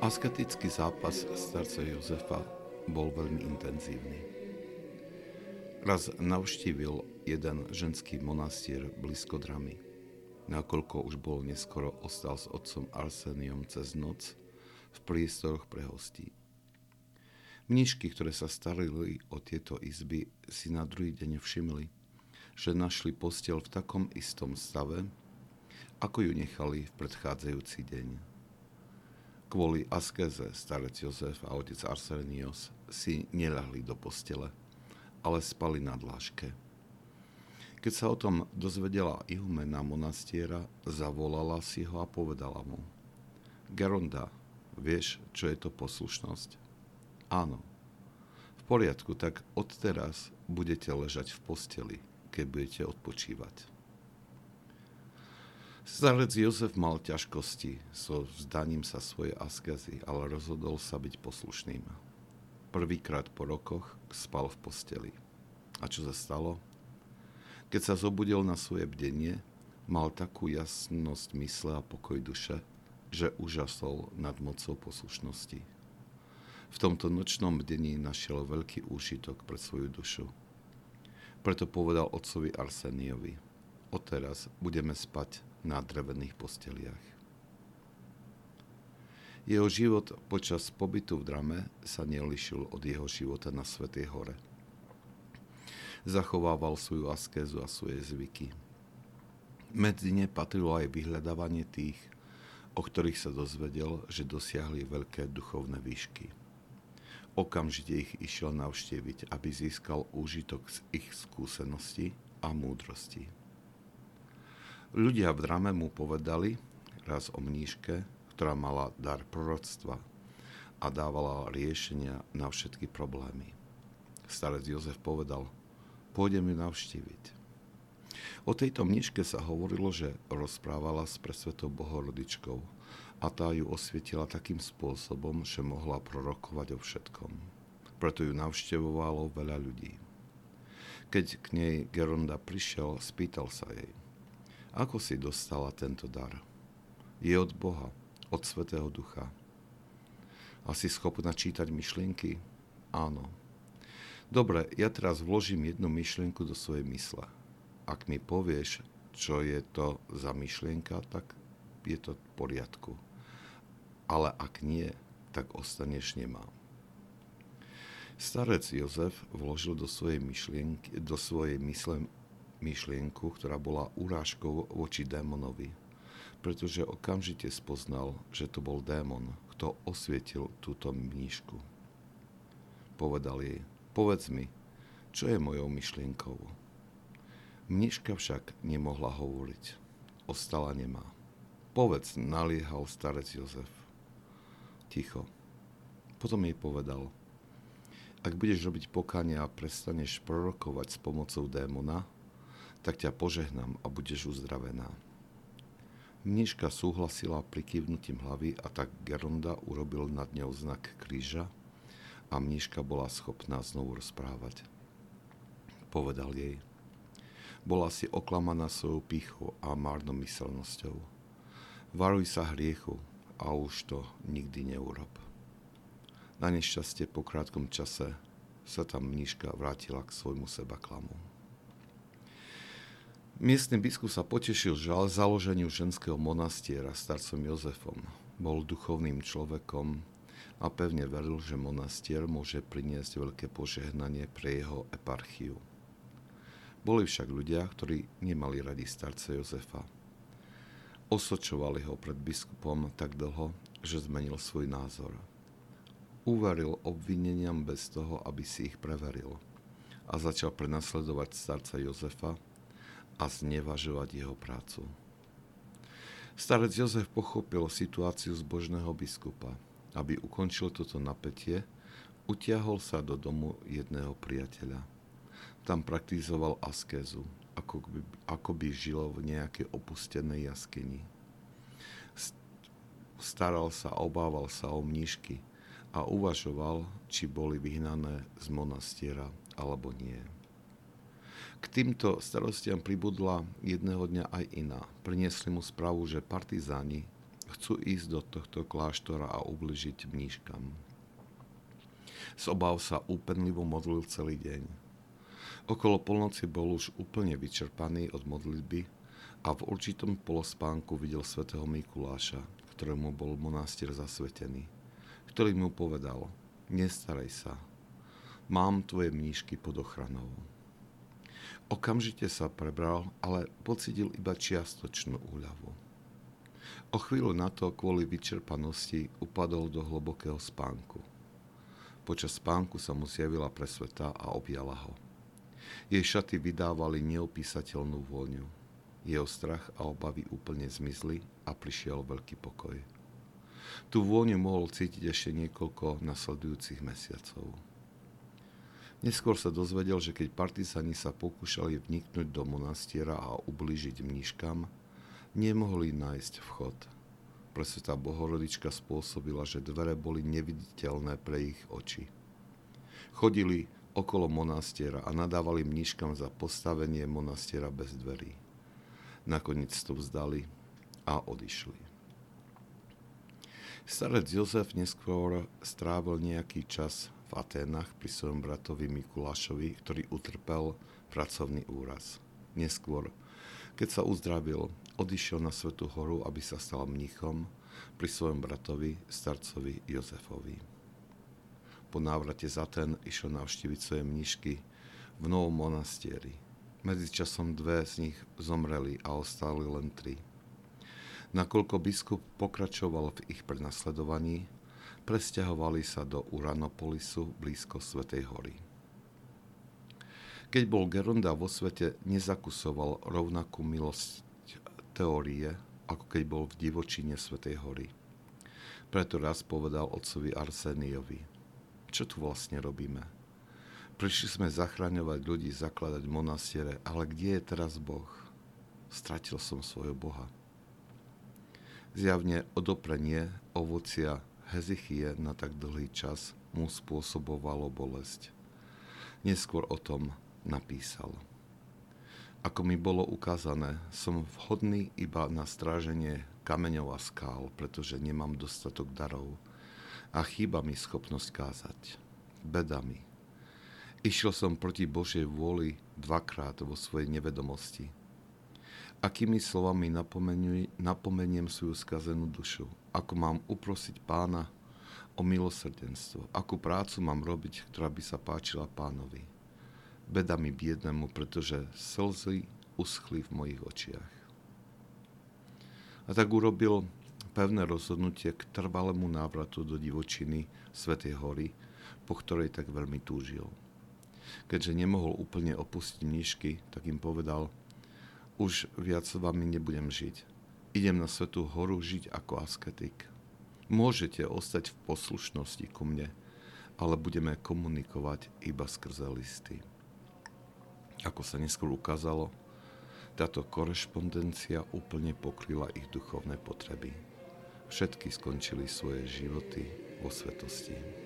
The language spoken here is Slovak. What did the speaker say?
Asketický zápas starca Jozefa bol veľmi intenzívny. Raz navštívil jeden ženský monastier blízko Dramy. Nakoľko už bol neskoro, ostal s otcom Arseniom cez noc v priestoroch pre hostí. Mnišky, ktoré sa starili o tieto izby, si na druhý deň všimli, že našli postel v takom istom stave, ako ju nechali v predchádzajúci deň. Kvôli askeze starec Jozef a otec Arsenios si nelahli do postele, ale spali na dláške. Keď sa o tom dozvedela ihumena monastiera, zavolala si ho a povedala mu Geronda, vieš, čo je to poslušnosť? Áno. V poriadku, tak odteraz budete ležať v posteli, keď budete odpočívať. Starec Jozef mal ťažkosti so vzdaním sa svojej askezy, ale rozhodol sa byť poslušným. Prvýkrát po rokoch spal v posteli. A čo sa stalo? Keď sa zobudil na svoje bdenie, mal takú jasnosť mysle a pokoj duše, že úžasol nad mocou poslušnosti. V tomto nočnom bdení našiel veľký úžitok pre svoju dušu. Preto povedal otcovi Arseniovi, odteraz budeme spať na drevených posteliach. Jeho život počas pobytu v Drame sa nelišil od jeho života na Svetej hore. Zachovával svoju askézu a svoje zvyky. Medzi ne patrilo aj vyhľadávanie tých, o ktorých sa dozvedel, že dosiahli veľké duchovné výšky. Okamžite ich išiel navštíviť, aby získal úžitok z ich skúseností a múdrosti. Ľudia v drame mu povedali raz o mníške, ktorá mala dar proroctva a dávala riešenia na všetky problémy. Starec Jozef povedal, pôjdem ju navštíviť. O tejto mníške sa hovorilo, že rozprávala s presvetou bohorodičkou a tá ju osvietila takým spôsobom, že mohla prorokovať o všetkom. Preto ju navštevovalo veľa ľudí. Keď k nej Geronda prišiel, spýtal sa jej – ako si dostala tento dar? Je od Boha, od Svetého Ducha. A si schopná čítať myšlienky? Áno. Dobre, ja teraz vložím jednu myšlienku do svojej mysle. Ak mi povieš, čo je to za myšlienka, tak je to v poriadku. Ale ak nie, tak ostaneš nemá. Starec Jozef vložil do svojej, myšlienky, do svojej mysle myšlienku, ktorá bola urážkou voči démonovi, pretože okamžite spoznal, že to bol démon, kto osvietil túto mníšku. Povedal jej, povedz mi, čo je mojou myšlienkou. Mníška však nemohla hovoriť. Ostala nemá. Povedz, naliehal starec Jozef. Ticho. Potom jej povedal, ak budeš robiť pokania a prestaneš prorokovať s pomocou démona, tak ťa požehnám a budeš uzdravená. Mniška súhlasila prikývnutím hlavy a tak Geronda urobil nad ňou znak kríža a mniška bola schopná znovu rozprávať. Povedal jej, bola si oklamaná svojou pýchou a márnomyselnosťou. Varuj sa hriechu a už to nikdy neurob. Na nešťastie po krátkom čase sa tam mníška vrátila k svojmu seba klamu. Miestny biskup sa potešil žal založeniu ženského monastiera starcom Jozefom. Bol duchovným človekom a pevne veril, že monastier môže priniesť veľké požehnanie pre jeho eparchiu. Boli však ľudia, ktorí nemali radi starca Jozefa. Osočovali ho pred biskupom tak dlho, že zmenil svoj názor. Uveril obvineniam bez toho, aby si ich preveril a začal prenasledovať starca Jozefa, a znevažovať jeho prácu. Starec Jozef pochopil situáciu zbožného biskupa. Aby ukončil toto napätie, utiahol sa do domu jedného priateľa. Tam praktizoval askézu, ako by, ako by žil v nejakej opustenej jaskyni. Staral sa, obával sa o mníšky a uvažoval, či boli vyhnané z monastiera alebo nie. K týmto starostiam pribudla jedného dňa aj iná. Priniesli mu správu, že partizáni chcú ísť do tohto kláštora a ubližiť mníškam. Z obav sa úpenlivo modlil celý deň. Okolo polnoci bol už úplne vyčerpaný od modlitby a v určitom polospánku videl svätého Mikuláša, ktorému bol monastier zasvetený, ktorý mu povedal, nestaraj sa, mám tvoje mníšky pod ochranou. Okamžite sa prebral, ale pocitil iba čiastočnú úľavu. O chvíľu na to kvôli vyčerpanosti upadol do hlbokého spánku. Počas spánku sa mu zjavila presveta a objala ho. Jej šaty vydávali neopísateľnú vôňu. Jeho strach a obavy úplne zmizli a prišiel veľký pokoj. Tú vôňu mohol cítiť ešte niekoľko nasledujúcich mesiacov. Neskôr sa dozvedel, že keď partizáni sa pokúšali vniknúť do monastiera a ublížiť mníškam, nemohli nájsť vchod. Presvetá Bohorodička spôsobila, že dvere boli neviditeľné pre ich oči. Chodili okolo monastiera a nadávali mníškam za postavenie monastiera bez dverí. Nakoniec to vzdali a odišli. Starec Jozef neskôr strávil nejaký čas v Aténach pri svojom bratovi Mikulášovi, ktorý utrpel pracovný úraz. Neskôr, keď sa uzdravil, odišiel na Svetú horu, aby sa stal mnichom pri svojom bratovi, starcovi Jozefovi. Po návrate z Aten išiel navštíviť svoje mnišky v novom monastieri. Medzičasom dve z nich zomreli a ostali len tri. Nakoľko biskup pokračoval v ich prenasledovaní, presťahovali sa do Uranopolisu blízko Svetej hory. Keď bol Geronda vo svete, nezakusoval rovnakú milosť teórie, ako keď bol v divočine Svetej hory. Preto raz povedal otcovi Arseniovi, čo tu vlastne robíme? Prišli sme zachraňovať ľudí, zakladať monastiere, ale kde je teraz Boh? Stratil som svojho Boha. Zjavne odoprenie ovocia Hezichie na tak dlhý čas mu spôsobovalo bolesť. Neskôr o tom napísal. Ako mi bolo ukázané, som vhodný iba na stráženie kameňov a skál, pretože nemám dostatok darov a chýba mi schopnosť kázať. Beda mi. Išiel som proti Božej vôli dvakrát vo svojej nevedomosti. Akými slovami napomeniem svoju skazenú dušu? ako mám uprosiť pána o milosrdenstvo, akú prácu mám robiť, ktorá by sa páčila pánovi. Beda mi biednemu, pretože slzy uschli v mojich očiach. A tak urobil pevné rozhodnutie k trvalému návratu do divočiny Svetej hory, po ktorej tak veľmi túžil. Keďže nemohol úplne opustiť nížky, tak im povedal, už viac s vami nebudem žiť, idem na Svetú horu žiť ako asketik. Môžete ostať v poslušnosti ku mne, ale budeme komunikovať iba skrze listy. Ako sa neskôr ukázalo, táto korešpondencia úplne pokryla ich duchovné potreby. Všetky skončili svoje životy vo svetosti.